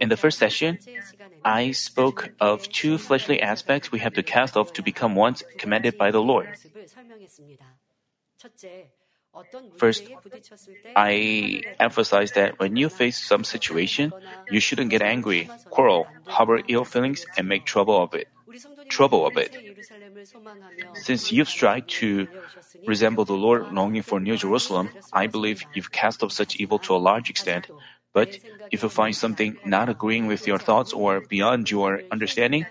In the first session, I spoke of two fleshly aspects we have to cast off to become ones commanded by the Lord. First, I emphasize that when you face some situation, you shouldn't get angry, quarrel, harbor ill feelings, and make trouble of it. Trouble of it. Since you've strived to resemble the Lord longing for New Jerusalem, I believe you've cast off such evil to a large extent. But if you find something not agreeing with your thoughts or beyond your understanding,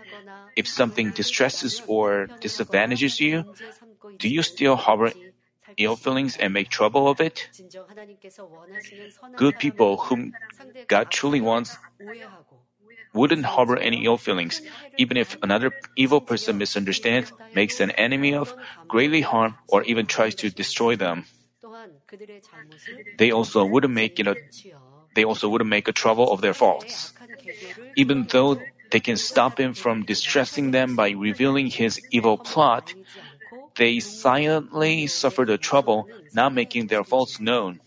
if something distresses or disadvantages you, do you still harbor ill feelings and make trouble of it? Good people whom God truly wants wouldn't harbor any ill feelings, even if another evil person misunderstands, makes an enemy of, greatly harm, or even tries to destroy them. They also wouldn't make it a, they also wouldn't make a trouble of their faults. Even though they can stop him from distressing them by revealing his evil plot, they silently suffer the trouble, not making their faults known.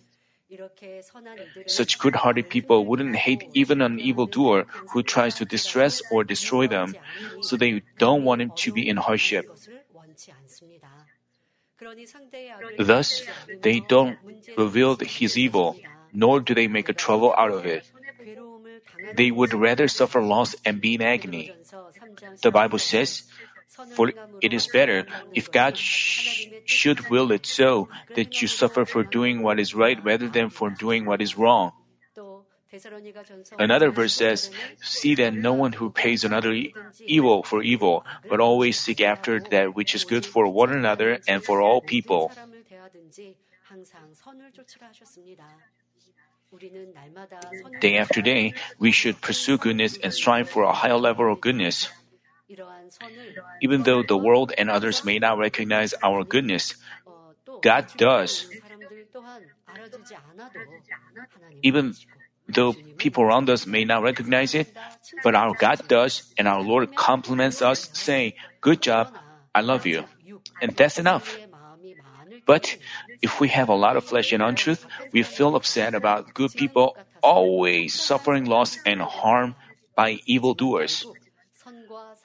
Such good hearted people wouldn't hate even an evildoer who tries to distress or destroy them, so they don't want him to be in hardship. Thus, they don't reveal his evil, nor do they make a trouble out of it. They would rather suffer loss and be in agony. The Bible says, for it is better, if God sh- should will it so, that you suffer for doing what is right rather than for doing what is wrong. Another verse says, See that no one who pays another e- evil for evil, but always seek after that which is good for one another and for all people. Day after day, we should pursue goodness and strive for a higher level of goodness. Even though the world and others may not recognize our goodness, God does. Even though people around us may not recognize it, but our God does, and our Lord compliments us, saying, Good job, I love you. And that's enough. But if we have a lot of flesh and untruth, we feel upset about good people always suffering loss and harm by evildoers.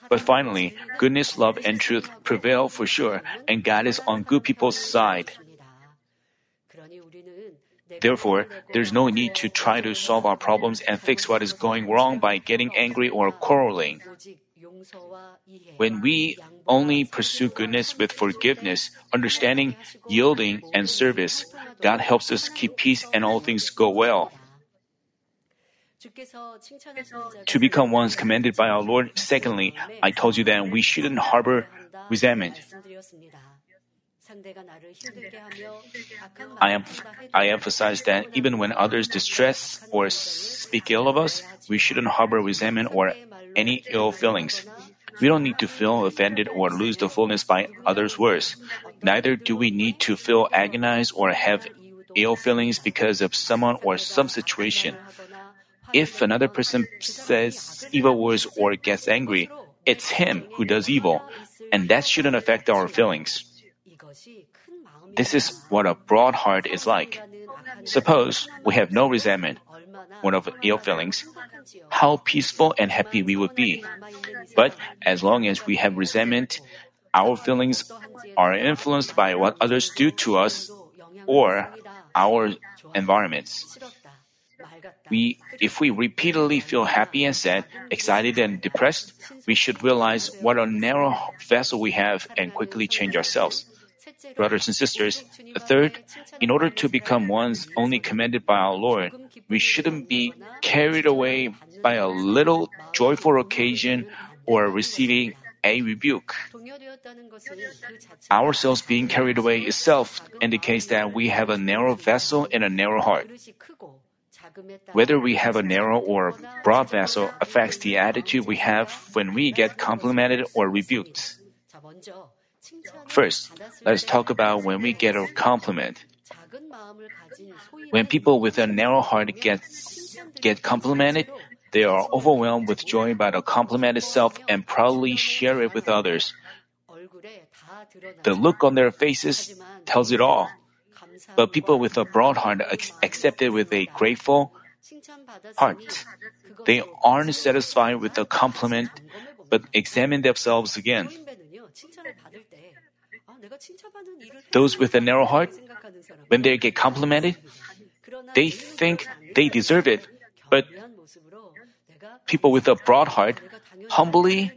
But finally, goodness, love, and truth prevail for sure, and God is on good people's side. Therefore, there's no need to try to solve our problems and fix what is going wrong by getting angry or quarreling. When we only pursue goodness with forgiveness, understanding, yielding, and service, God helps us keep peace and all things go well. To become ones commanded by our Lord, secondly, I told you that we shouldn't harbor resentment. I, am, I emphasize that even when others distress or speak ill of us, we shouldn't harbor resentment or any ill feelings. We don't need to feel offended or lose the fullness by others' words. Neither do we need to feel agonized or have ill feelings because of someone or some situation. If another person says evil words or gets angry, it's him who does evil, and that shouldn't affect our feelings. This is what a broad heart is like. Suppose we have no resentment, one of ill feelings, how peaceful and happy we would be. But as long as we have resentment, our feelings are influenced by what others do to us or our environments. We, if we repeatedly feel happy and sad, excited and depressed, we should realize what a narrow vessel we have and quickly change ourselves. Brothers and sisters, the third, in order to become ones only commanded by our Lord, we shouldn't be carried away by a little joyful occasion or receiving a rebuke. Ourselves being carried away itself indicates that we have a narrow vessel and a narrow heart. Whether we have a narrow or broad vessel affects the attitude we have when we get complimented or rebuked. First, let's talk about when we get a compliment. When people with a narrow heart get, get complimented, they are overwhelmed with joy by the compliment itself and proudly share it with others. The look on their faces tells it all. But people with a broad heart accept it with a grateful heart. They aren't satisfied with the compliment, but examine themselves again. Those with a narrow heart, when they get complimented, they think they deserve it. But people with a broad heart humbly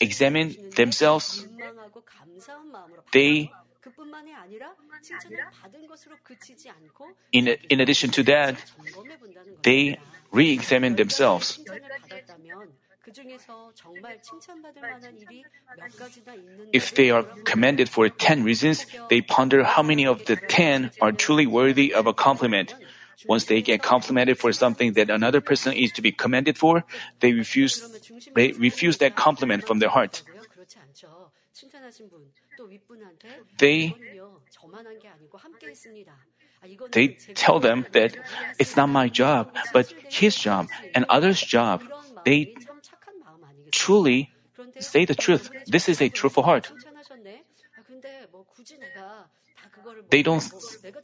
examine themselves. They in, in addition to that, they re examine themselves. If they are commended for 10 reasons, they ponder how many of the 10 are truly worthy of a compliment. Once they get complimented for something that another person is to be commended for, they refuse, they refuse that compliment from their heart. They they tell them that it's not my job, but his job and others' job. They truly say the truth. This is a truthful heart. They don't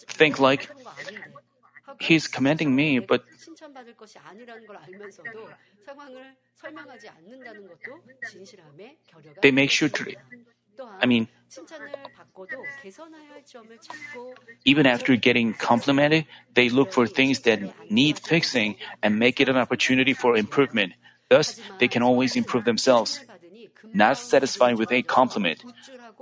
think like he's commanding me, but they make sure to. I mean, even after getting complimented, they look for things that need fixing and make it an opportunity for improvement. Thus, they can always improve themselves. Not satisfied with a compliment.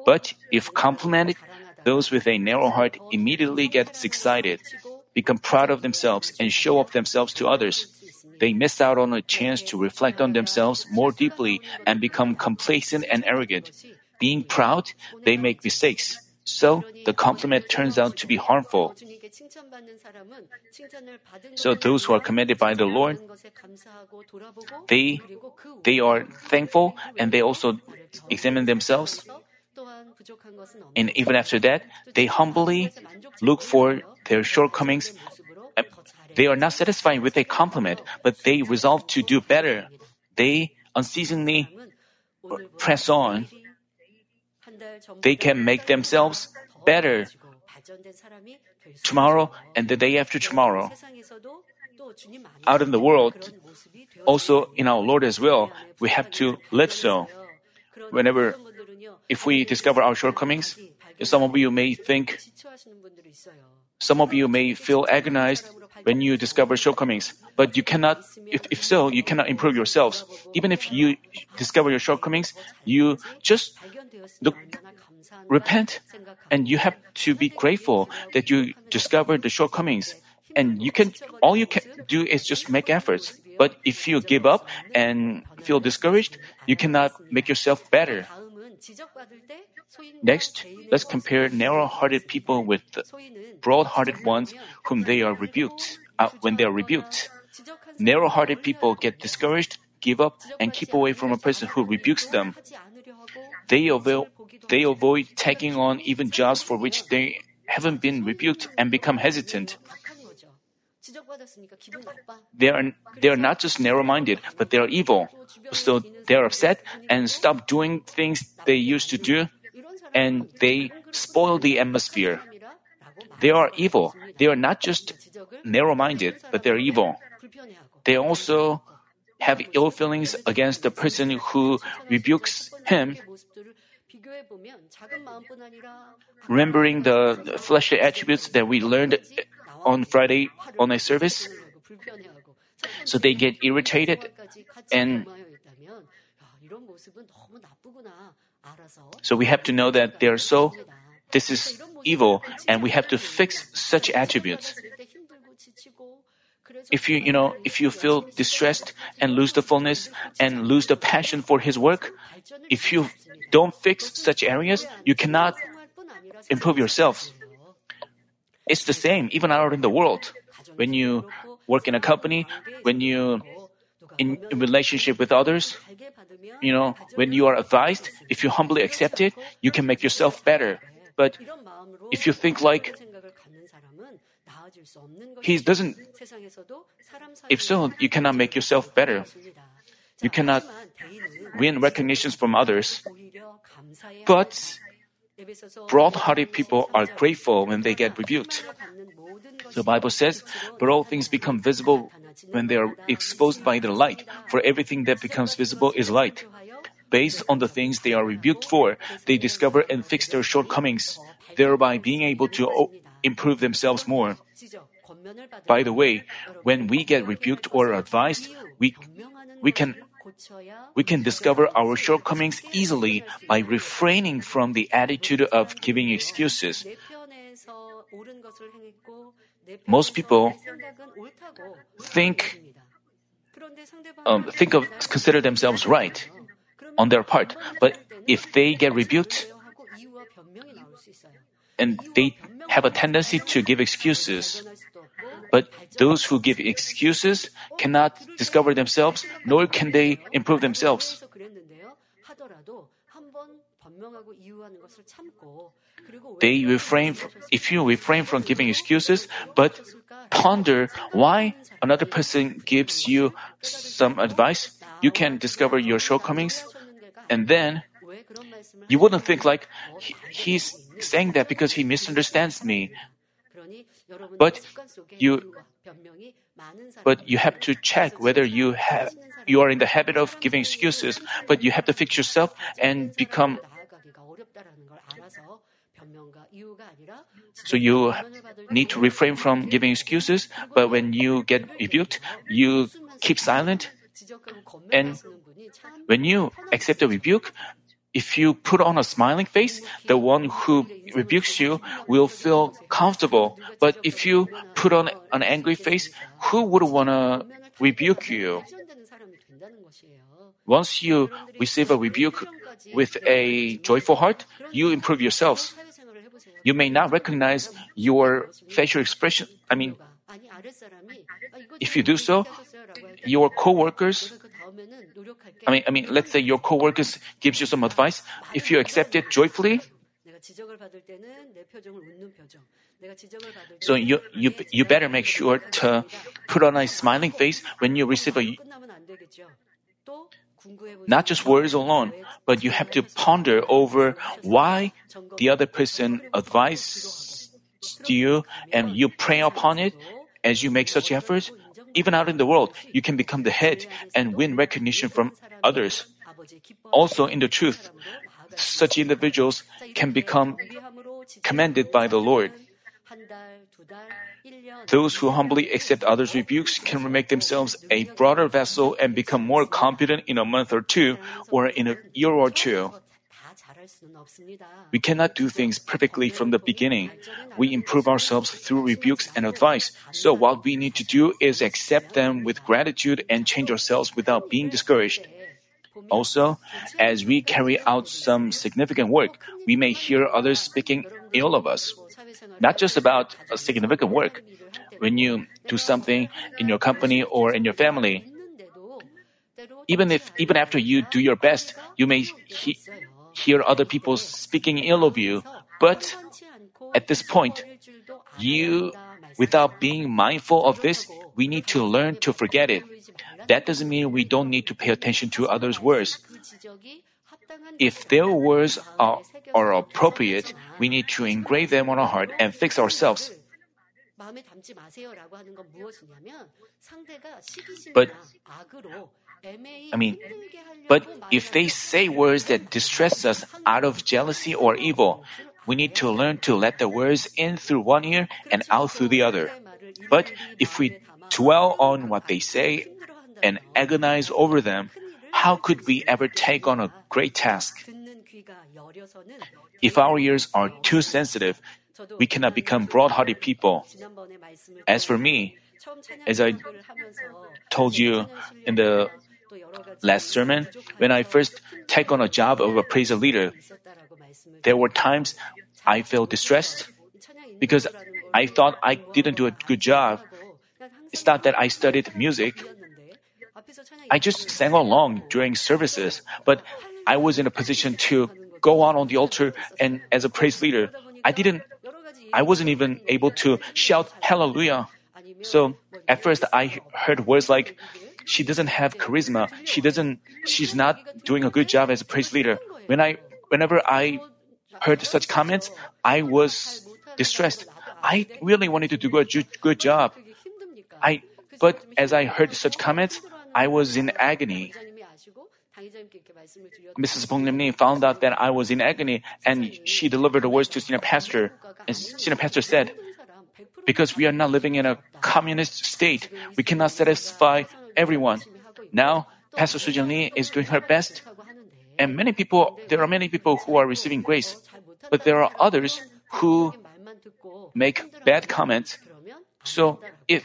But if complimented, those with a narrow heart immediately get excited, become proud of themselves, and show off themselves to others. They miss out on a chance to reflect on themselves more deeply and become complacent and arrogant. Being proud, they make mistakes. So the compliment turns out to be harmful. So those who are commended by the Lord, they they are thankful and they also examine themselves. And even after that, they humbly look for their shortcomings. They are not satisfied with a compliment, but they resolve to do better. They unceasingly press on they can make themselves better tomorrow and the day after tomorrow. Out in the world, also in our Lord as well, we have to live so. Whenever, if we discover our shortcomings, some of you may think, some of you may feel agonized when you discover shortcomings, but you cannot, if, if so, you cannot improve yourselves. Even if you discover your shortcomings, you just look, repent, and you have to be grateful that you discovered the shortcomings. And you can, all you can do is just make efforts. But if you give up and feel discouraged, you cannot make yourself better. Next, let's compare narrow-hearted people with broad-hearted ones whom they are rebuked. Uh, when they are rebuked, narrow-hearted people get discouraged, give up, and keep away from a person who rebukes them. They they avoid taking on even jobs for which they haven't been rebuked and become hesitant. They are, they are not just narrow minded, but they are evil. So they are upset and stop doing things they used to do, and they spoil the atmosphere. They are evil. They are not just narrow minded, but they are evil. They also have ill feelings against the person who rebukes him. Remembering the fleshly attributes that we learned on Friday on a service, so they get irritated and so we have to know that they are so this is evil and we have to fix such attributes. If you you know if you feel distressed and lose the fullness and lose the passion for his work if you don't fix such areas you cannot improve yourselves it's the same even out in the world when you work in a company when you in, relationship with others you know when you are advised if you humbly accept it you can make yourself better but if you think like he doesn't. If so, you cannot make yourself better. You cannot win recognitions from others. But broad-hearted people are grateful when they get rebuked. The Bible says, but all things become visible when they are exposed by the light, for everything that becomes visible is light. Based on the things they are rebuked for, they discover and fix their shortcomings, thereby being able to improve themselves more. By the way, when we get rebuked or advised, we, we can we can discover our shortcomings easily by refraining from the attitude of giving excuses. Most people think um, think of consider themselves right on their part, but if they get rebuked and they have a tendency to give excuses, but those who give excuses cannot discover themselves, nor can they improve themselves. They refrain, if you refrain from giving excuses, but ponder why another person gives you some advice, you can discover your shortcomings, and then you wouldn't think like he's saying that because he misunderstands me. But you but you have to check whether you have you are in the habit of giving excuses, but you have to fix yourself and become so you need to refrain from giving excuses, but when you get rebuked, you keep silent. And when you accept a rebuke, if you put on a smiling face, the one who rebukes you will feel comfortable. But if you put on an angry face, who would want to rebuke you? Once you receive a rebuke with a joyful heart, you improve yourselves. You may not recognize your facial expression. I mean, if you do so, your coworkers I mean, I mean, let's say your coworkers gives you some advice. If you accept it joyfully, so you you you better make sure to put on a smiling face when you receive a not just words alone, but you have to ponder over why the other person advised you and you pray upon it as you make such efforts even out in the world, you can become the head and win recognition from others. Also, in the truth, such individuals can become commended by the Lord. Those who humbly accept others' rebukes can make themselves a broader vessel and become more competent in a month or two or in a year or two. We cannot do things perfectly from the beginning. We improve ourselves through rebukes and advice. So what we need to do is accept them with gratitude and change ourselves without being discouraged. Also, as we carry out some significant work, we may hear others speaking ill of us. Not just about a significant work. When you do something in your company or in your family, even if even after you do your best, you may he, hear other people speaking ill of you, but at this point, you, without being mindful of this, we need to learn to forget it. That doesn't mean we don't need to pay attention to others' words. If their words are, are appropriate, we need to engrave them on our heart and fix ourselves. But I mean, but if they say words that distress us out of jealousy or evil, we need to learn to let the words in through one ear and out through the other. But if we dwell on what they say and agonize over them, how could we ever take on a great task? If our ears are too sensitive, we cannot become broad-hearted people. As for me, as I told you in the last sermon, when I first take on a job of a praise leader, there were times I felt distressed because I thought I didn't do a good job. It's not that I studied music. I just sang along during services, but I was in a position to go on on the altar and as a praise leader, I didn't, I wasn't even able to shout hallelujah. So at first I heard words like, she doesn't have charisma. She doesn't, she's not doing a good job as a praise leader. When I, whenever I heard such comments, I was distressed. I really wanted to do a good job. I, but as I heard such comments, I was in agony. Mrs. Bonglimni found out that I was in agony and she delivered the words to senior pastor. And senior pastor said, because we are not living in a communist state, we cannot satisfy everyone. Now, Pastor Sujin Lee is doing her best. And many people, there are many people who are receiving grace, but there are others who make bad comments. So if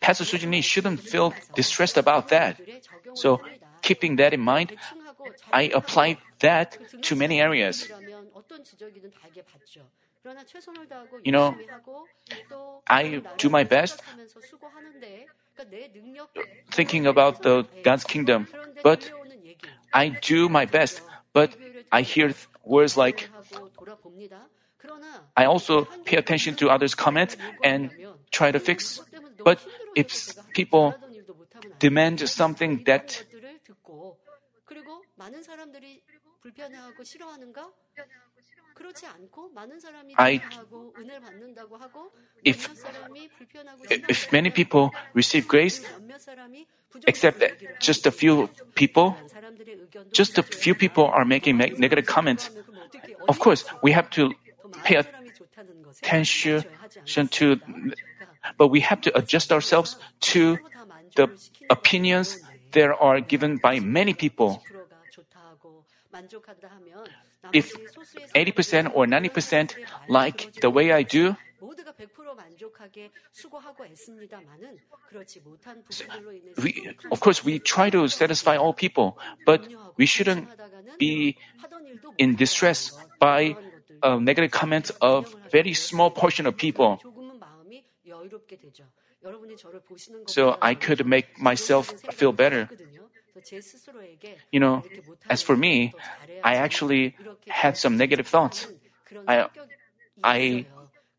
Pastor Sujin Lee shouldn't feel distressed about that. So keeping that in mind, I apply that to many areas. You know, I do my best thinking about the God's kingdom, but I do my best, but I hear words like I also pay attention to others' comments and try to fix. But if people demand something that I, if, if many people receive grace, except just a few people, just a few people are making negative comments, of course, we have to pay attention to, but we have to adjust ourselves to the opinions that are given by many people. If 80% or 90% like the way I do, we, of course, we try to satisfy all people, but we shouldn't be in distress by uh, negative comments of very small portion of people. So I could make myself feel better. You know, as for me, I actually had some negative thoughts. I, I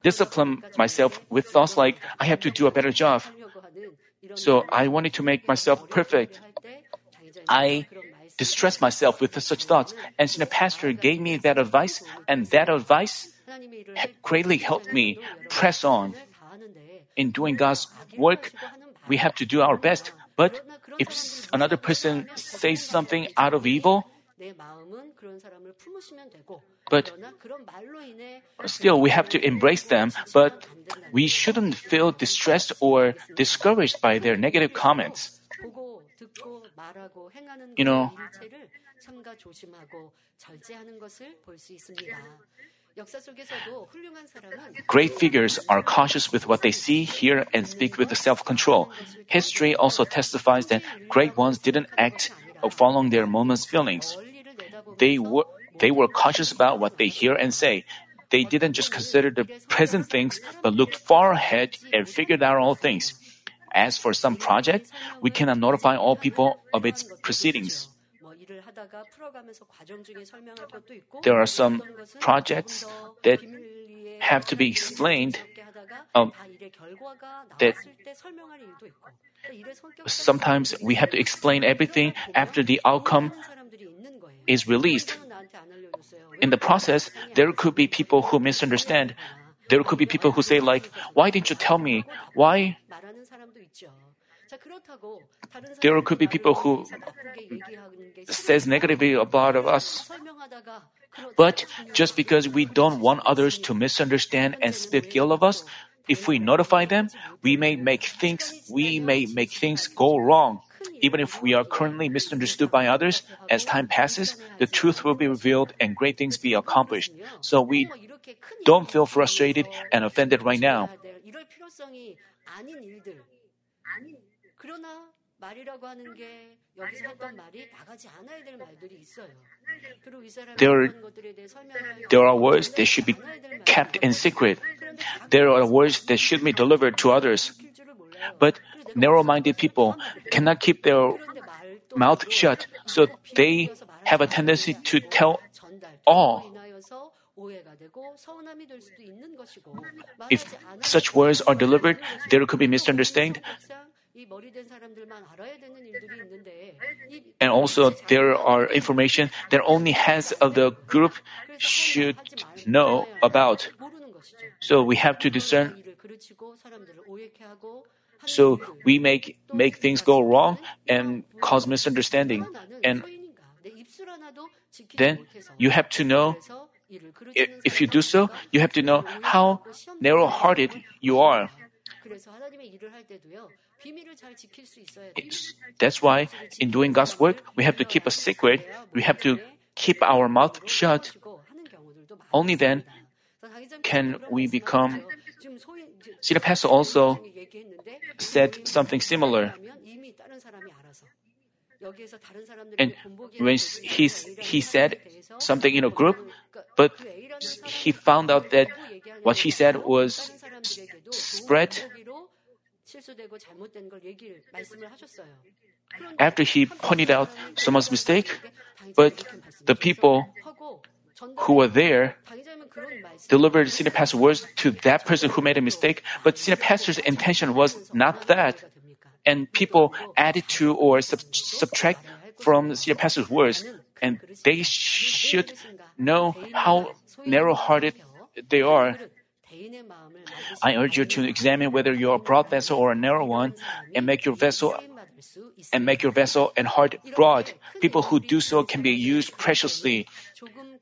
discipline myself with thoughts like I have to do a better job. So I wanted to make myself perfect. I distressed myself with such thoughts, and senior pastor gave me that advice, and that advice greatly helped me press on. In doing God's work, we have to do our best, but if another person says something out of evil, but still we have to embrace them, but we shouldn't feel distressed or discouraged by their negative comments. You know, Great figures are cautious with what they see, hear, and speak with self-control. History also testifies that great ones didn't act following their moment's feelings. They were, they were cautious about what they hear and say. They didn't just consider the present things, but looked far ahead and figured out all things. As for some project, we cannot notify all people of its proceedings. There are some projects that have to be explained um, that sometimes we have to explain everything after the outcome is released. In the process, there could be people who misunderstand. There could be people who say like, why didn't you tell me? Why there could be people who says negatively about us. But just because we don't want others to misunderstand and speak ill of us, if we notify them, we may make things we may make things go wrong. Even if we are currently misunderstood by others, as time passes, the truth will be revealed and great things be accomplished. So we don't feel frustrated and offended right now. There, there are words that should be kept in secret. There are words that should be delivered to others. But narrow-minded people cannot keep their mouth shut, so they have a tendency to tell all. If such words are delivered, there could be misunderstanding. And also, there are information that only heads of the group should know about. So we have to discern. So we make make things go wrong and cause misunderstanding. And then you have to know if you do so, you have to know how narrow-hearted you are. It's, that's why in doing God's work, we have to keep a secret. We have to keep our mouth shut. Only then can we become. See, the Pastor also said something similar. And when he, he said something in a group, but he found out that what he said was spread after he pointed out someone's mistake, but the people who were there delivered senior pastor words to that person who made a mistake, but senior pastor's intention was not that. And people added to or sub- subtract from senior pastor's words, and they should know how narrow-hearted they are. I urge you to examine whether you are a broad vessel or a narrow one, and make your vessel and make your vessel and heart broad. People who do so can be used preciously.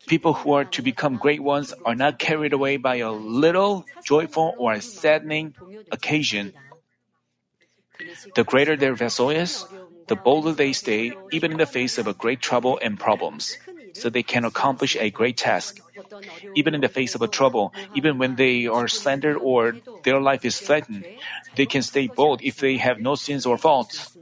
People who are to become great ones are not carried away by a little joyful or saddening occasion. The greater their vessel is, the bolder they stay, even in the face of a great trouble and problems, so they can accomplish a great task. Even in the face of a trouble, even when they are slandered or their life is threatened, they can stay bold if they have no sins or faults.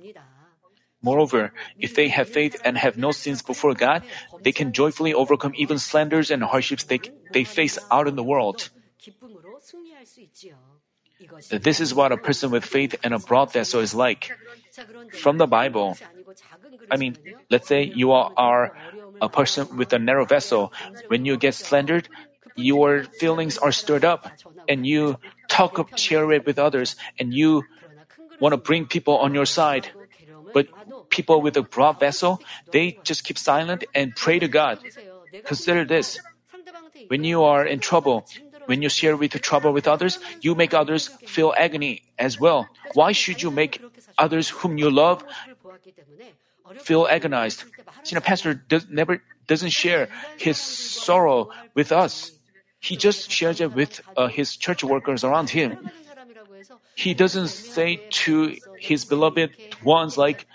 Moreover, if they have faith and have no sins before God, they can joyfully overcome even slanders and hardships they, they face out in the world. This is what a person with faith and a broad vessel is like. From the Bible, I mean, let's say you are a person with a narrow vessel. When you get slandered, your feelings are stirred up, and you talk of share it with others, and you want to bring people on your side. But people with a broad vessel, they just keep silent and pray to God. Consider this. When you are in trouble, when you share with trouble with others, you make others feel agony as well. Why should you make others whom you love feel agonized? Senior pastor does, never doesn't share his sorrow with us. He just shares it with uh, his church workers around him. He doesn't say to his beloved ones like,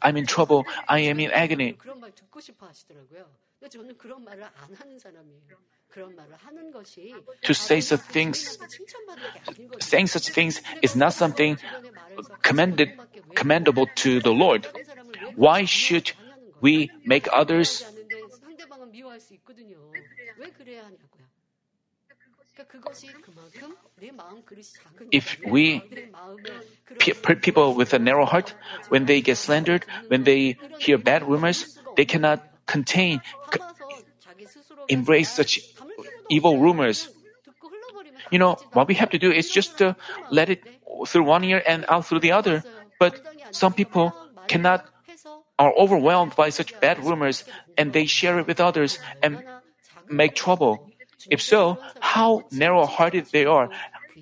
I'm in trouble, I am in agony. To say such things, saying such things is not something commended, commendable to the Lord. Why should we make others if we people with a narrow heart, when they get slandered, when they hear bad rumors, they cannot contain, embrace such evil rumors. You know, what we have to do is just to let it through one ear and out through the other. But some people cannot, are overwhelmed by such bad rumors and they share it with others and make trouble. If so, how narrow hearted they are,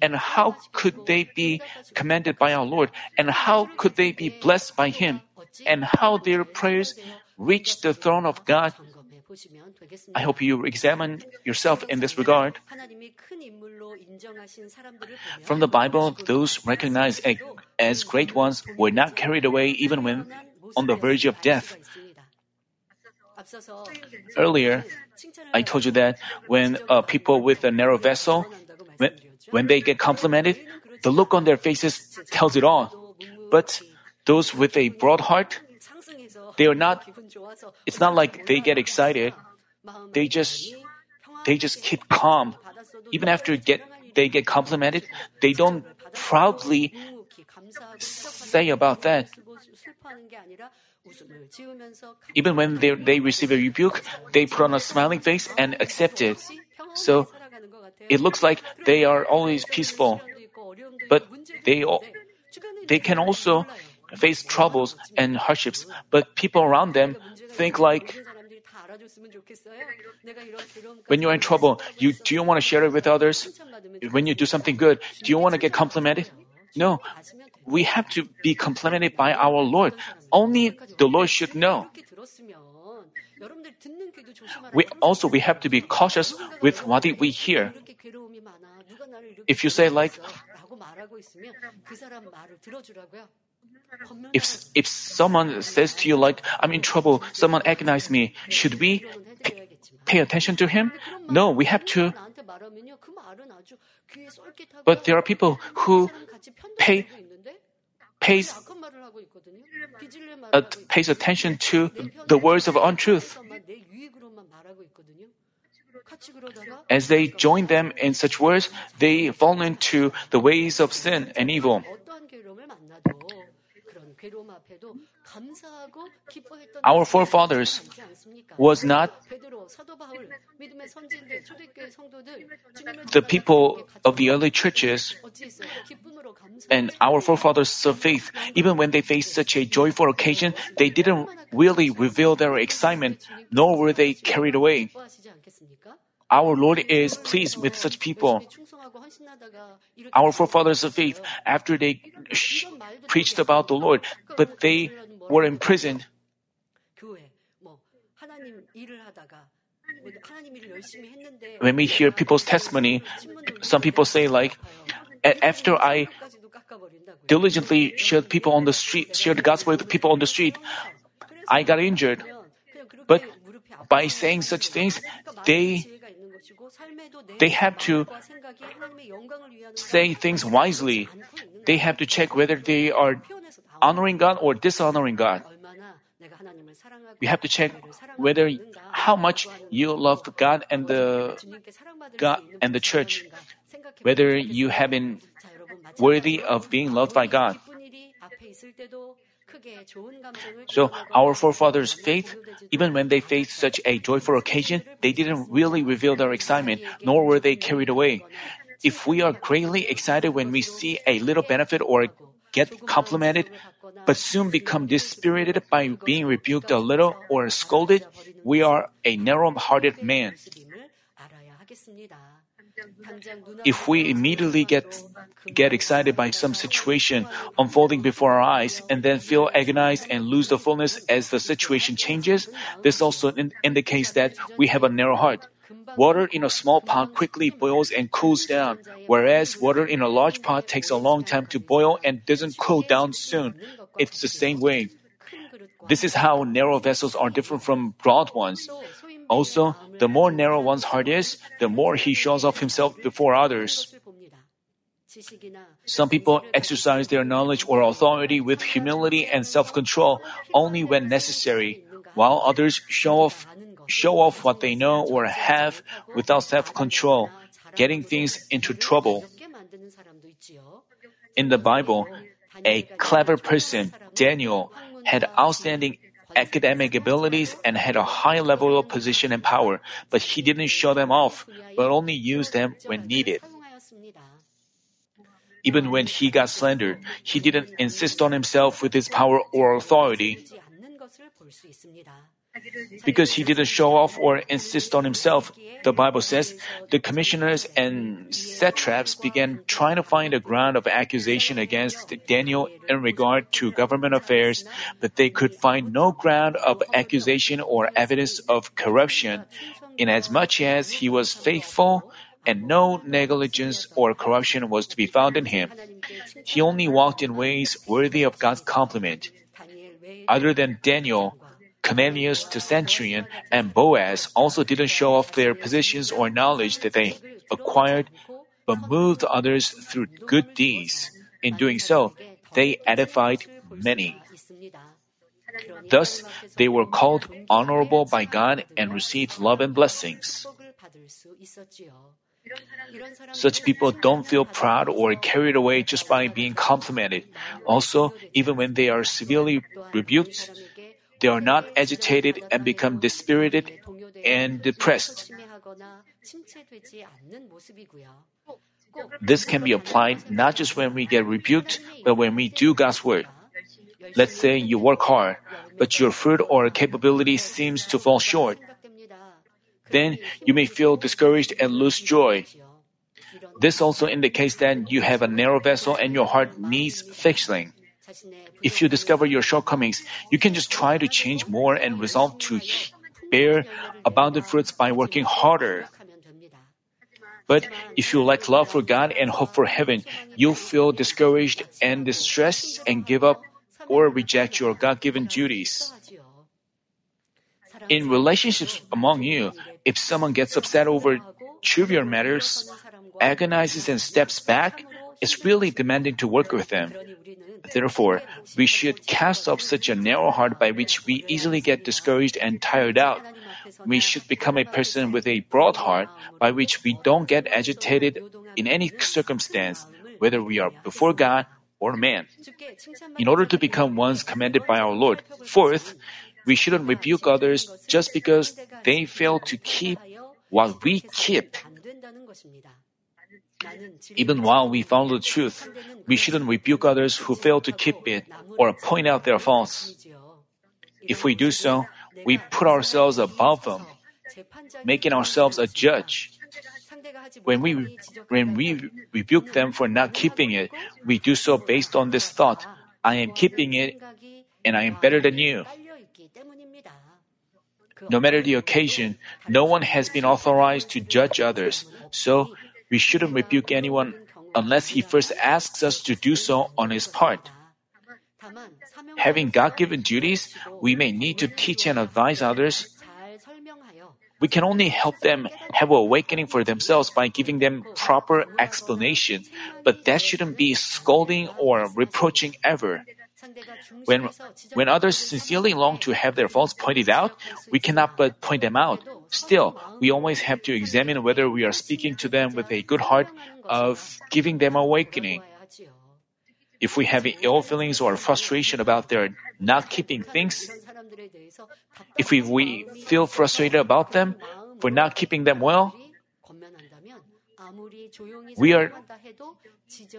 and how could they be commended by our Lord, and how could they be blessed by Him, and how their prayers reach the throne of God. I hope you examine yourself in this regard. From the Bible, those recognized as great ones were not carried away even when on the verge of death. Earlier, I told you that when uh, people with a narrow vessel, when, when they get complimented, the look on their faces tells it all. But those with a broad heart, they are not, it's not like they get excited. They just, they just keep calm. Even after get, they get complimented, they don't proudly say about that. Even when they, they receive a rebuke, they put on a smiling face and accept it. So it looks like they are always peaceful. But they, they can also face troubles and hardships, but people around them think like When you're in trouble, you do you want to share it with others? When you do something good, do you want to get complimented? No. We have to be complimented by our Lord. Only the Lord should know. We also we have to be cautious with what we hear. If you say like if if someone says to you like I'm in trouble, someone agonized me, should we pay, pay attention to him? No, we have to. But there are people who pay pays uh, pays attention to the words of untruth. As they join them in such words, they fall into the ways of sin and evil. Our forefathers was not the people of the early churches and our forefathers of faith, even when they faced such a joyful occasion, they didn't really reveal their excitement, nor were they carried away. Our Lord is pleased with such people. Our forefathers of faith, after they sh- preached about the Lord, but they were imprisoned. When we hear people's testimony, some people say like, after I diligently shared people on the street, shared the gospel with people on the street, I got injured. But by saying such things, they they have to say things wisely. They have to check whether they are honoring God or dishonoring God. We have to check whether how much you love God and the God and the church, whether you have been worthy of being loved by God. So our forefathers' faith, even when they faced such a joyful occasion, they didn't really reveal their excitement, nor were they carried away. If we are greatly excited when we see a little benefit or get complimented, but soon become dispirited by being rebuked a little or scolded, we are a narrow-hearted man. If we immediately get get excited by some situation unfolding before our eyes and then feel agonized and lose the fullness as the situation changes, this also in- indicates that we have a narrow heart. Water in a small pot quickly boils and cools down, whereas water in a large pot takes a long time to boil and doesn't cool down soon. It's the same way. This is how narrow vessels are different from broad ones. Also, the more narrow one's heart is, the more he shows off himself before others. Some people exercise their knowledge or authority with humility and self-control only when necessary, while others show off, show off what they know or have without self-control, getting things into trouble. In the Bible, a clever person, Daniel, had outstanding academic abilities and had a high level of position and power, but he didn't show them off, but only used them when needed. Even when he got slandered, he didn't insist on himself with his power or authority. Because he didn't show off or insist on himself, the Bible says, the commissioners and satraps began trying to find a ground of accusation against Daniel in regard to government affairs, but they could find no ground of accusation or evidence of corruption, inasmuch as he was faithful and no negligence or corruption was to be found in him. He only walked in ways worthy of God's compliment. Other than Daniel, Cornelius the centurion and Boaz also didn't show off their positions or knowledge that they acquired, but moved others through good deeds. In doing so, they edified many. Thus, they were called honorable by God and received love and blessings. Such people don't feel proud or carried away just by being complimented. Also, even when they are severely rebuked, they are not agitated and become dispirited and depressed. This can be applied not just when we get rebuked, but when we do God's work. Let's say you work hard, but your fruit or capability seems to fall short. then you may feel discouraged and lose joy. This also indicates that you have a narrow vessel and your heart needs fixing. If you discover your shortcomings, you can just try to change more and resolve to bear abundant fruits by working harder. But if you lack love for God and hope for heaven, you'll feel discouraged and distressed and give up or reject your God given duties. In relationships among you, if someone gets upset over trivial matters, agonizes and steps back, it's really demanding to work with them. Therefore, we should cast off such a narrow heart by which we easily get discouraged and tired out. We should become a person with a broad heart by which we don't get agitated in any circumstance, whether we are before God or man. In order to become ones commanded by our Lord. Fourth, we shouldn't rebuke others just because they fail to keep what we keep. Even while we follow the truth, we shouldn't rebuke others who fail to keep it or point out their faults. If we do so, we put ourselves above them, making ourselves a judge. When we, when we rebuke them for not keeping it, we do so based on this thought I am keeping it and I am better than you. No matter the occasion, no one has been authorized to judge others, so we shouldn't rebuke anyone unless he first asks us to do so on his part. Having God given duties, we may need to teach and advise others. We can only help them have awakening for themselves by giving them proper explanation, but that shouldn't be scolding or reproaching ever. When, when others sincerely long to have their faults pointed out, we cannot but point them out. Still, we always have to examine whether we are speaking to them with a good heart of giving them awakening. If we have ill feelings or frustration about their not keeping things, if we, we feel frustrated about them for not keeping them well, we are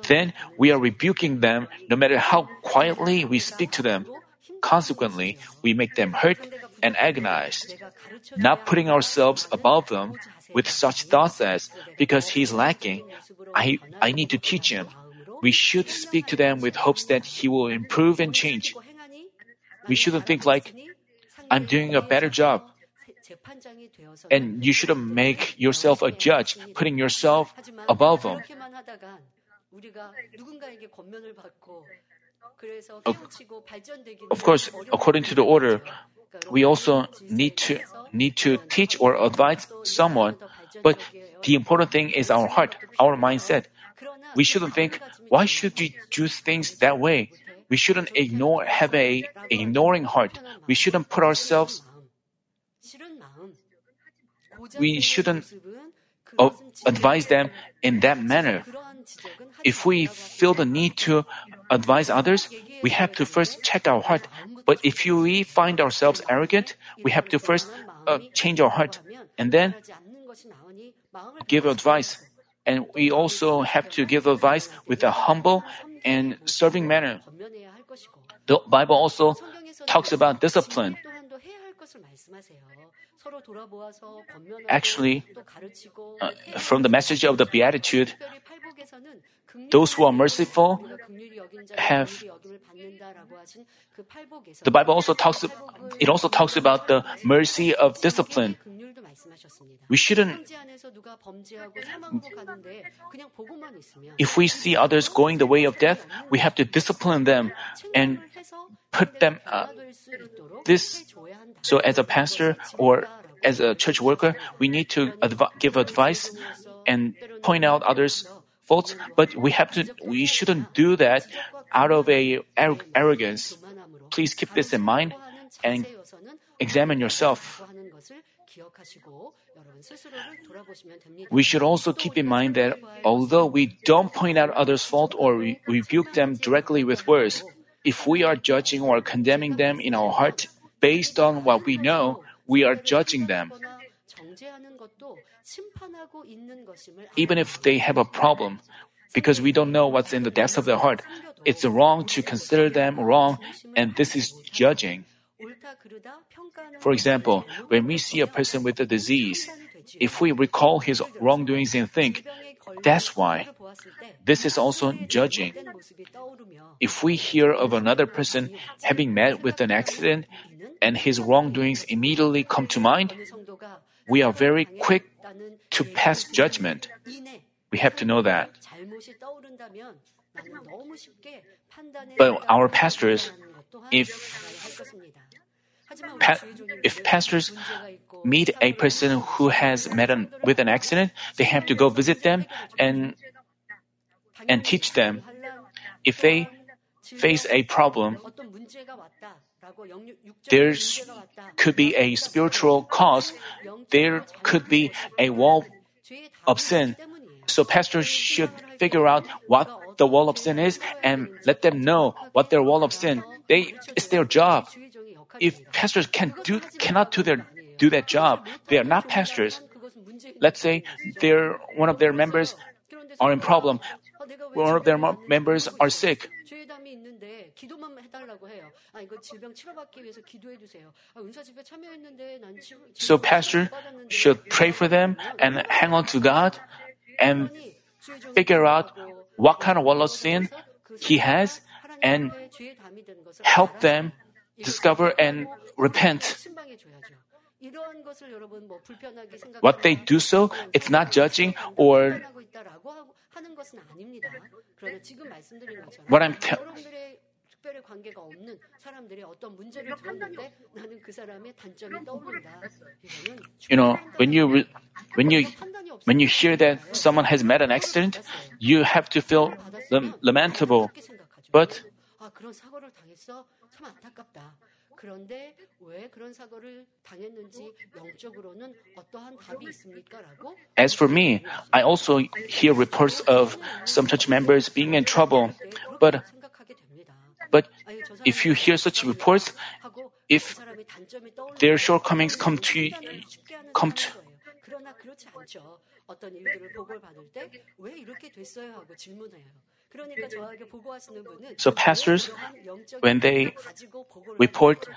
then we are rebuking them no matter how quietly we speak to them. Consequently, we make them hurt and agonized, not putting ourselves above them with such thoughts as, because he is lacking, I, I need to teach him. We should speak to them with hopes that he will improve and change. We shouldn't think like, I'm doing a better job. And you shouldn't make yourself a judge, putting yourself above them. Of course, according to the order, we also need to need to teach or advise someone, but the important thing is our heart, our mindset. We shouldn't think, why should we do things that way? We shouldn't ignore have a ignoring heart. We shouldn't put ourselves we shouldn't advise them in that manner. If we feel the need to advise others, we have to first check our heart. But if we find ourselves arrogant, we have to first uh, change our heart and then give advice. And we also have to give advice with a humble and serving manner. The Bible also talks about discipline. Actually, uh, from the message of the Beatitude, those who are merciful have. The Bible also talks. It also talks about the mercy of discipline. We shouldn't. If we see others going the way of death, we have to discipline them and put them. Uh, this. So, as a pastor or as a church worker, we need to adv- give advice and point out others' faults, but we have to, we shouldn't do that out of a ar- arrogance. Please keep this in mind and examine yourself. We should also keep in mind that although we don't point out others' fault or re- rebuke them directly with words, if we are judging or condemning them in our heart based on what we know, we are judging them. Even if they have a problem, because we don't know what's in the depths of their heart, it's wrong to consider them wrong, and this is judging. For example, when we see a person with a disease, if we recall his wrongdoings and think, that's why. This is also judging. If we hear of another person having met with an accident and his wrongdoings immediately come to mind, we are very quick to pass judgment. We have to know that. But our pastors, if pa- if pastors meet a person who has met an, with an accident, they have to go visit them and and teach them. If they face a problem, there could be a spiritual cause. There could be a wall of sin. So pastors should figure out what the wall of sin is and let them know what their wall of sin. They it's their job. If pastors can do cannot do their do that job, they are not pastors. Let's say they're one of their members are in problem. One of their members are sick. So pastor should pray for them and hang on to God and figure out what kind of wall of sin he has and help them discover and repent. What they do so, it's not judging or what I'm te- you know, when you re- when you when you hear that someone has met an accident, you have to feel lamentable. But 그런데 왜 그런 사고를 당했는지 영적으로는 어떠한 답이 있습니까라고 As for me, I also hear reports of some church members being in trouble. But but if you hear such reports, if their shortcomings come to come to so pastors, when they report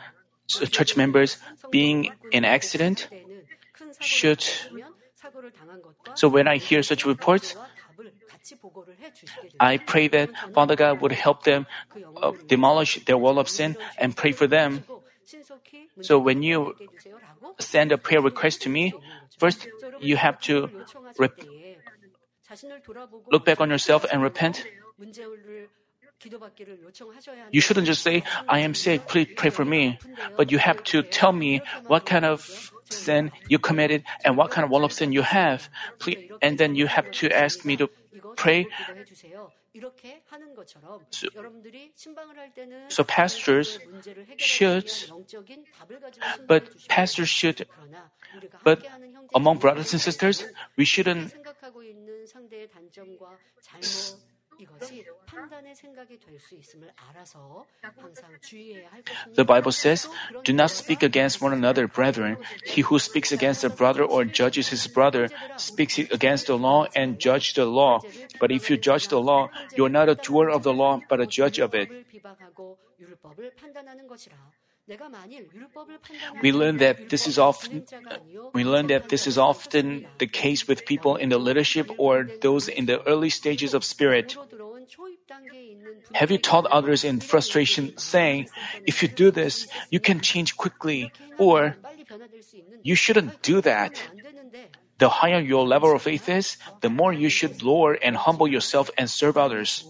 church members being in accident, should so when I hear such reports, I pray that Father God would help them uh, demolish their wall of sin and pray for them. So when you send a prayer request to me, first you have to rep- look back on yourself and repent. You shouldn't just say, I am sick, please pray for me. But you have to tell me what kind of sin you committed and what kind of wall of sin you have. Please, and then you have to ask me to pray. So, so pastors should, but pastors should, but among brothers and sisters, we shouldn't the Bible says, Do not speak against one another, brethren. He who speaks against a brother or judges his brother speaks against the law and judge the law. But if you judge the law, you are not a doer of the law, but a judge of it. We learn that this is often we learn that this is often the case with people in the leadership or those in the early stages of spirit. Have you taught others in frustration saying, if you do this, you can change quickly, or you shouldn't do that? The higher your level of faith is, the more you should lower and humble yourself and serve others.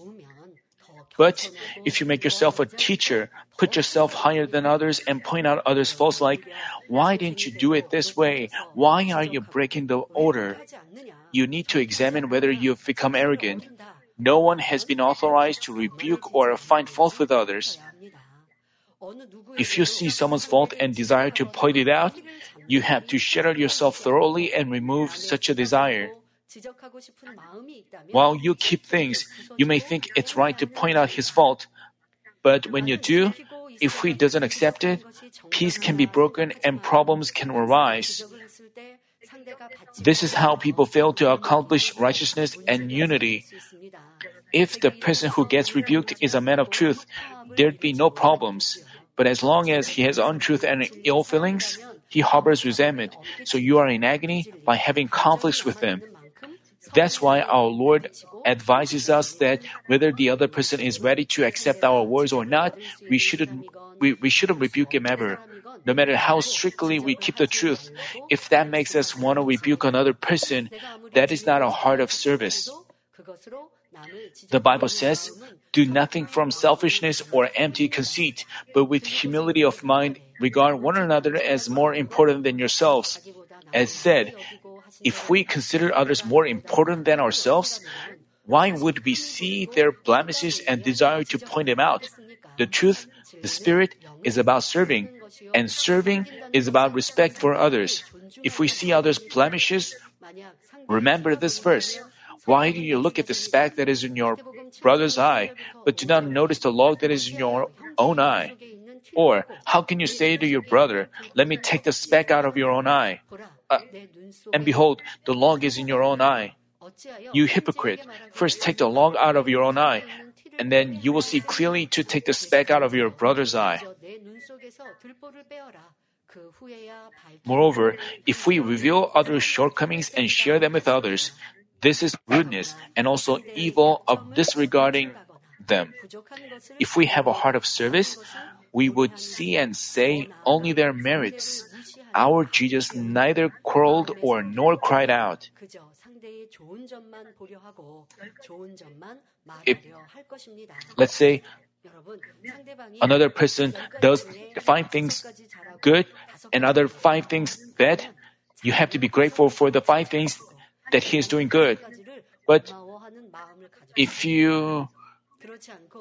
But if you make yourself a teacher, put yourself higher than others and point out others' faults like, why didn't you do it this way? Why are you breaking the order? You need to examine whether you've become arrogant. No one has been authorized to rebuke or find fault with others. If you see someone's fault and desire to point it out, you have to shatter yourself thoroughly and remove such a desire. While you keep things, you may think it's right to point out his fault. But when you do, if he doesn't accept it, peace can be broken and problems can arise. This is how people fail to accomplish righteousness and unity. If the person who gets rebuked is a man of truth, there'd be no problems. But as long as he has untruth and ill feelings, he harbors resentment, so you are in agony by having conflicts with them. That's why our Lord advises us that whether the other person is ready to accept our words or not, we shouldn't we, we shouldn't rebuke him ever. No matter how strictly we keep the truth, if that makes us want to rebuke another person, that is not a heart of service. The Bible says, Do nothing from selfishness or empty conceit, but with humility of mind regard one another as more important than yourselves. As said, if we consider others more important than ourselves, why would we see their blemishes and desire to point them out? The truth, the Spirit, is about serving, and serving is about respect for others. If we see others' blemishes, remember this verse. Why do you look at the speck that is in your brother's eye, but do not notice the log that is in your own eye? Or, how can you say to your brother, Let me take the speck out of your own eye? Uh, and behold, the log is in your own eye. You hypocrite, first take the log out of your own eye, and then you will see clearly to take the speck out of your brother's eye. Moreover, if we reveal others' shortcomings and share them with others, this is rudeness and also evil of disregarding them. If we have a heart of service, we would see and say only their merits. Our Jesus neither quarreled or nor cried out. If, let's say another person does five things good and other five things bad, you have to be grateful for the five things that he is doing good. But if you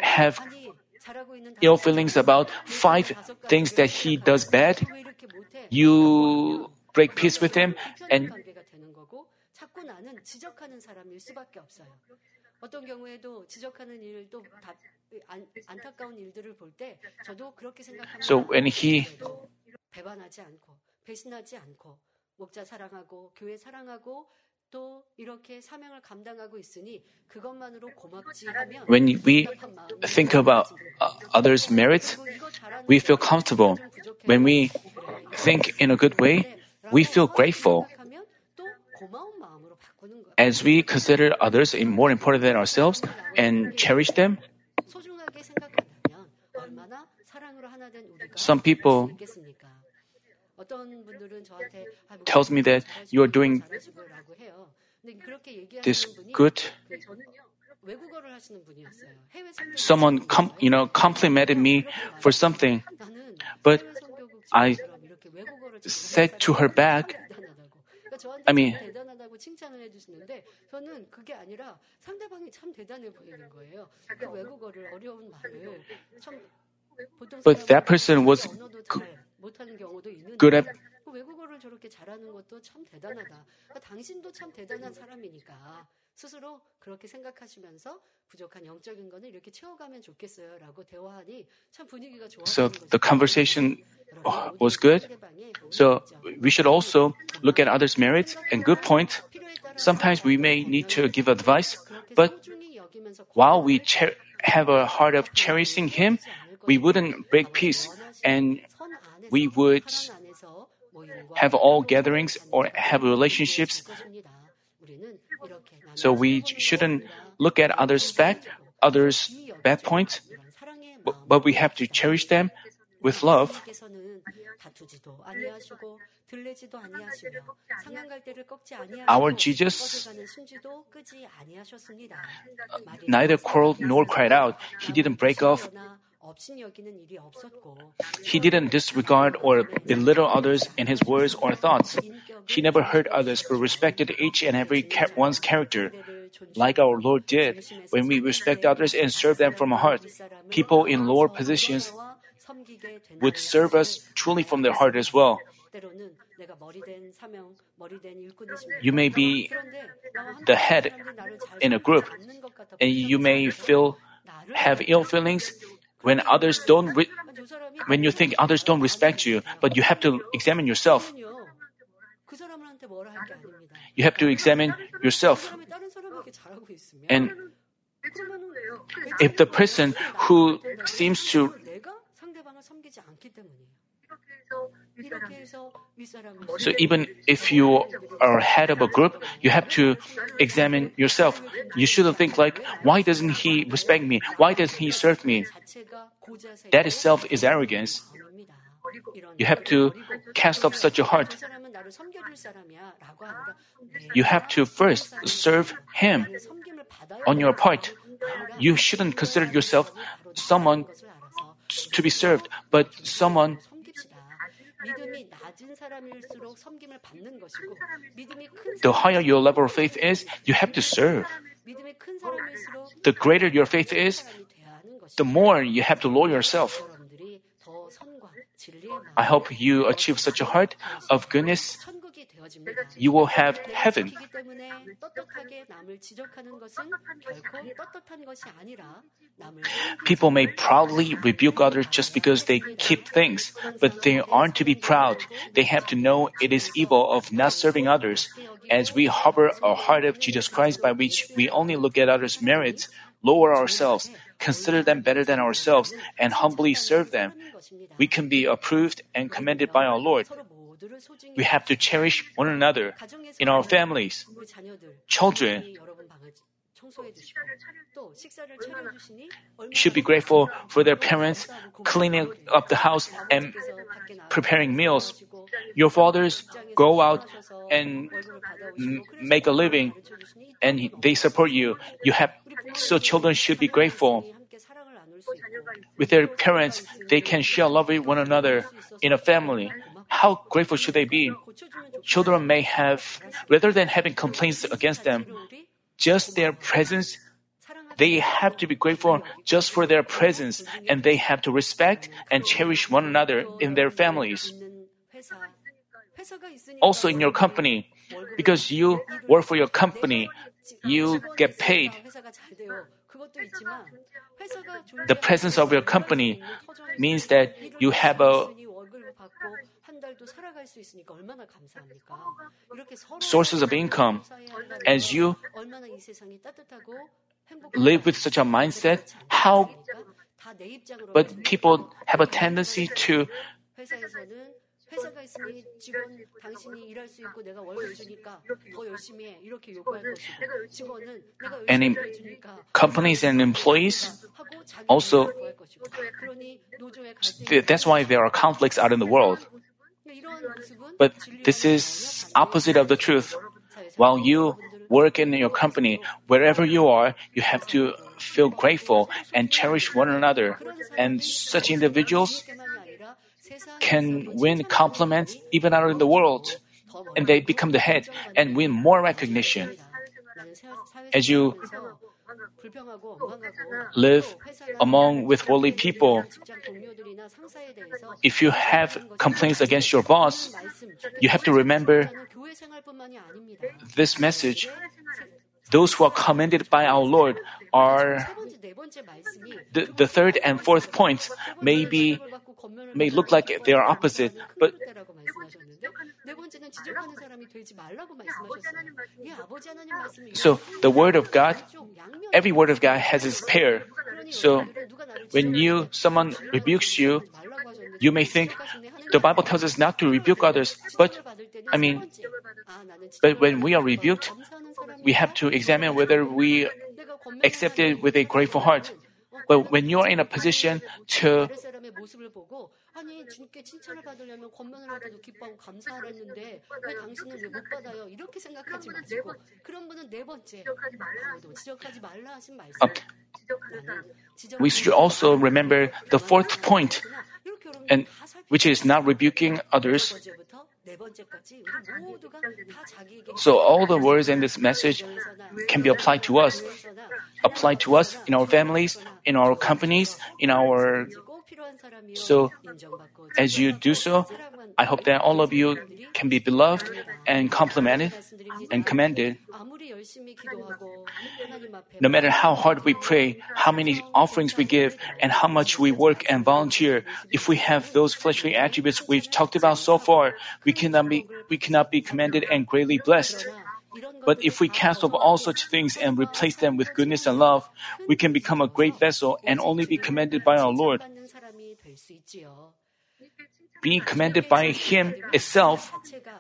have ill feelings about five things that he does bad, you break peace with him and 어떤 경우에도 지적하는 일도 안, 안타까운 일들을 볼 때 저도 그렇게 생각합니다. So when he 배반하지 않고 배신하지 않고 목자 사랑하고 교회 사랑하고 또 이렇게 사명을 감당하고 있으니 그것만으로 고맙지 하면 When we think about others' merits, we feel comfortable. When we think in a good way, we feel grateful. As we consider others more important than ourselves and cherish them, some people tells me that you are doing this good. Someone com- you know complimented me for something, but I said to her back, I mean, 칭찬을 해주시는데 저는 그게 아니라 상대방이 참 대단해 보이는 거예요. 그 외국어를 어려운 말을 참 But that person was 못하는 경우도 있는데 good at 외국어를 저렇게 잘하는 것도 참 대단하다. 당신도 참 대단한 사람이니까 스스로 그렇게 생각하시면서 부족한 영적인 거는 이렇게 채워가면 좋겠어요라고 대화하니 참 분위기가 좋아. So the conversation was good. So we should also look at others' merits and good points. Sometimes we may need to give advice, but while we cher- have a heart of cherishing Him, we wouldn't break peace and we would have all gatherings or have relationships so we shouldn't look at others' bad, others' bad points, but we have to cherish them with love. Our Jesus uh, neither quarreled nor cried out. He didn't break off he didn't disregard or belittle others in his words or thoughts. He never hurt others but respected each and every one's character. Like our Lord did, when we respect others and serve them from our heart, people in lower positions would serve us truly from their heart as well. You may be the head in a group, and you may feel have ill feelings when others don't re- when you think others don't respect you, but you have to examine yourself. You have to examine yourself. And if the person who seems to So even if you are head of a group, you have to examine yourself. You shouldn't think like, why doesn't he respect me? Why doesn't he serve me? That itself is arrogance. You have to cast off such a heart. You have to first serve him on your part. You shouldn't consider yourself someone to be served, but someone the higher your level of faith is, you have to serve. The greater your faith is, the more you have to lower yourself. I hope you achieve such a heart of goodness. You will have heaven. People may proudly rebuke others just because they keep things, but they aren't to be proud. They have to know it is evil of not serving others. As we harbor a heart of Jesus Christ by which we only look at others' merits, lower ourselves, consider them better than ourselves, and humbly serve them, we can be approved and commended by our Lord. We have to cherish one another in our families, children. Should be grateful for their parents cleaning up the house and preparing meals. Your fathers go out and make a living and they support you. You have so children should be grateful. With their parents, they can share love with one another in a family. How grateful should they be? Children may have, rather than having complaints against them, just their presence, they have to be grateful just for their presence and they have to respect and cherish one another in their families. Also in your company, because you work for your company, you get paid. The presence of your company means that you have a sources of income. As you live with such a mindset, how but people have a tendency to and companies and employees also that's why there are conflicts out in the world. But this is opposite of the truth. While you work in your company, wherever you are, you have to feel grateful and cherish one another. And such individuals can win compliments even out in the world, and they become the head and win more recognition. As you live among with worldly people, if you have complaints against your boss, you have to remember this message. Those who are commended by our Lord are the, the third and fourth points. may be may look like they are opposite, but so the word of God, every word of God has its pair. So when you someone rebukes you, you may think the Bible tells us not to rebuke others, but I mean, but when we are rebuked, we have to examine whether we accept it with a grateful heart. But when you are in a position to 아니 주님께 칭찬을 받으려면 권면을 하더도 기뻐하고 감사를 했는데 왜 당신은 왜 못 받아요? 이렇게 생각하지 마시고 그런 분은 네 번째 지적하지 말라 하신 말씀. We should also remember the fourth point, and which is not rebuking others. So all the words in this message can be applied to us, applied to us in our families, in our companies, in our so, as you do so, I hope that all of you can be beloved and complimented and commended. No matter how hard we pray, how many offerings we give, and how much we work and volunteer, if we have those fleshly attributes we've talked about so far, we cannot be, we cannot be commended and greatly blessed. But if we cast off all such things and replace them with goodness and love, we can become a great vessel and only be commended by our Lord. Being commanded by Him itself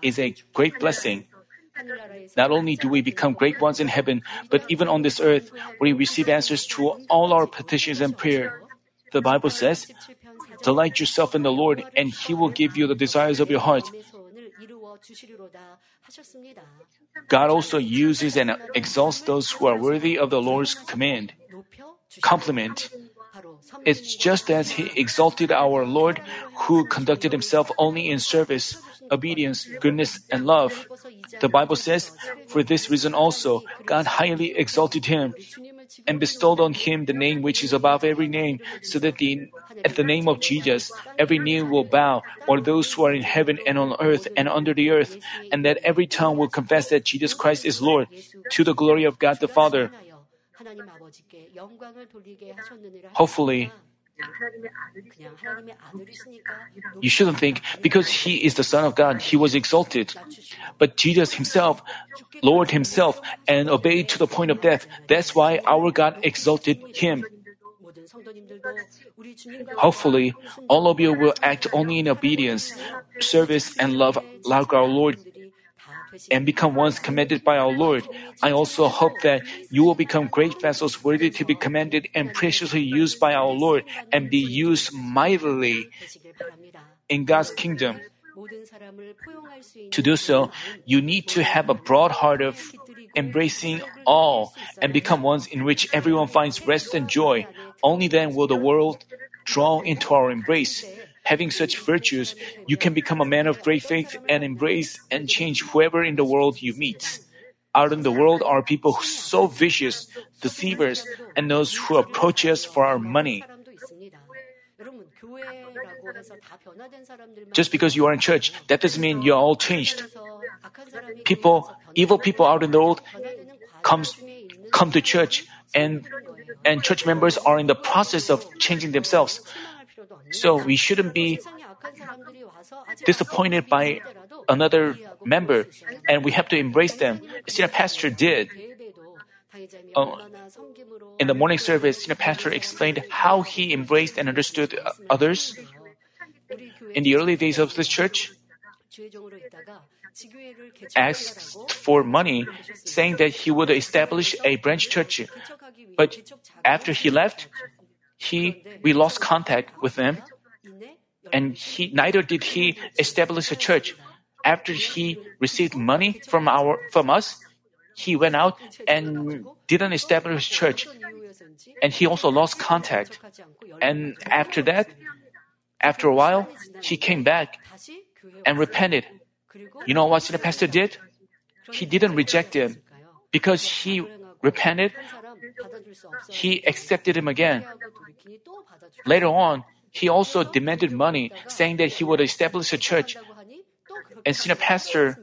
is a great blessing. Not only do we become great ones in heaven, but even on this earth, we receive answers to all our petitions and prayer. The Bible says, Delight yourself in the Lord, and He will give you the desires of your heart. God also uses and exalts those who are worthy of the Lord's command. Compliment. It's just as He exalted our Lord, who conducted Himself only in service, obedience, goodness, and love. The Bible says, For this reason also, God highly exalted Him and bestowed on him the name which is above every name, so that the, at the name of Jesus every knee will bow, or those who are in heaven and on earth and under the earth, and that every tongue will confess that Jesus Christ is Lord, to the glory of God the Father. Hopefully, you shouldn't think because he is the Son of God, he was exalted. But Jesus himself, Lord himself, and obeyed to the point of death. That's why our God exalted him. Hopefully, all of you will act only in obedience, service, and love like our Lord and become ones commended by our Lord. I also hope that you will become great vessels worthy to be commended and preciously used by our Lord and be used mightily in God's kingdom. To do so, you need to have a broad heart of embracing all and become ones in which everyone finds rest and joy. Only then will the world draw into our embrace. Having such virtues, you can become a man of great faith and embrace and change whoever in the world you meet. Out in the world are people so vicious, deceivers, and those who approach us for our money. Just because you are in church, that doesn't mean you're all changed. People, evil people out in the world, comes come to church, and and church members are in the process of changing themselves. So we shouldn't be disappointed by another member, and we have to embrace them. Senior pastor did. Uh, in the morning service, senior pastor explained how he embraced and understood others. In the early days of the church, asked for money, saying that he would establish a branch church. But after he left, he we lost contact with them, and he neither did he establish a church. After he received money from our from us, he went out and didn't establish church, and he also lost contact. And after that, after a while, he came back and repented. You know what the pastor did? He didn't reject him because he repented. He accepted him again. Later on, he also demanded money, saying that he would establish a church. And senior pastor,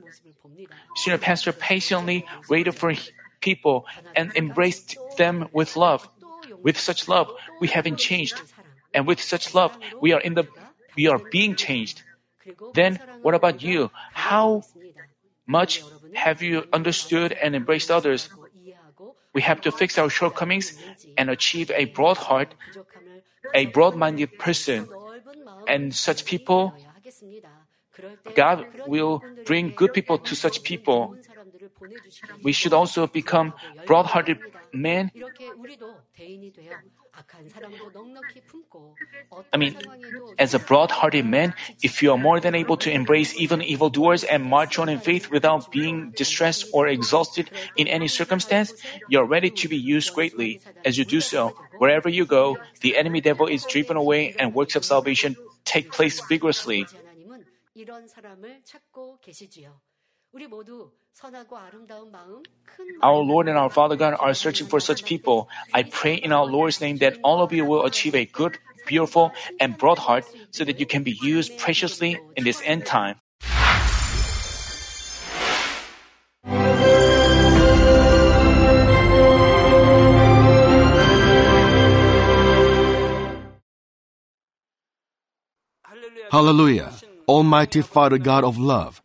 senior pastor patiently waited for people and embraced them with love. With such love, we haven't changed, and with such love, we are in the we are being changed. Then, what about you? How much have you understood and embraced others? We have to fix our shortcomings and achieve a broad heart a broad minded person. And such people, God will bring good people to such people. We should also become broad hearted men. I mean, as a broad hearted man, if you are more than able to embrace even evildoers and march on in faith without being distressed or exhausted in any circumstance, you are ready to be used greatly. As you do so, wherever you go, the enemy devil is driven away and works of salvation take place vigorously. Our Lord and our Father God are searching for such people. I pray in our Lord's name that all of you will achieve a good, beautiful, and broad heart so that you can be used preciously in this end time. Hallelujah. Almighty Father God of love.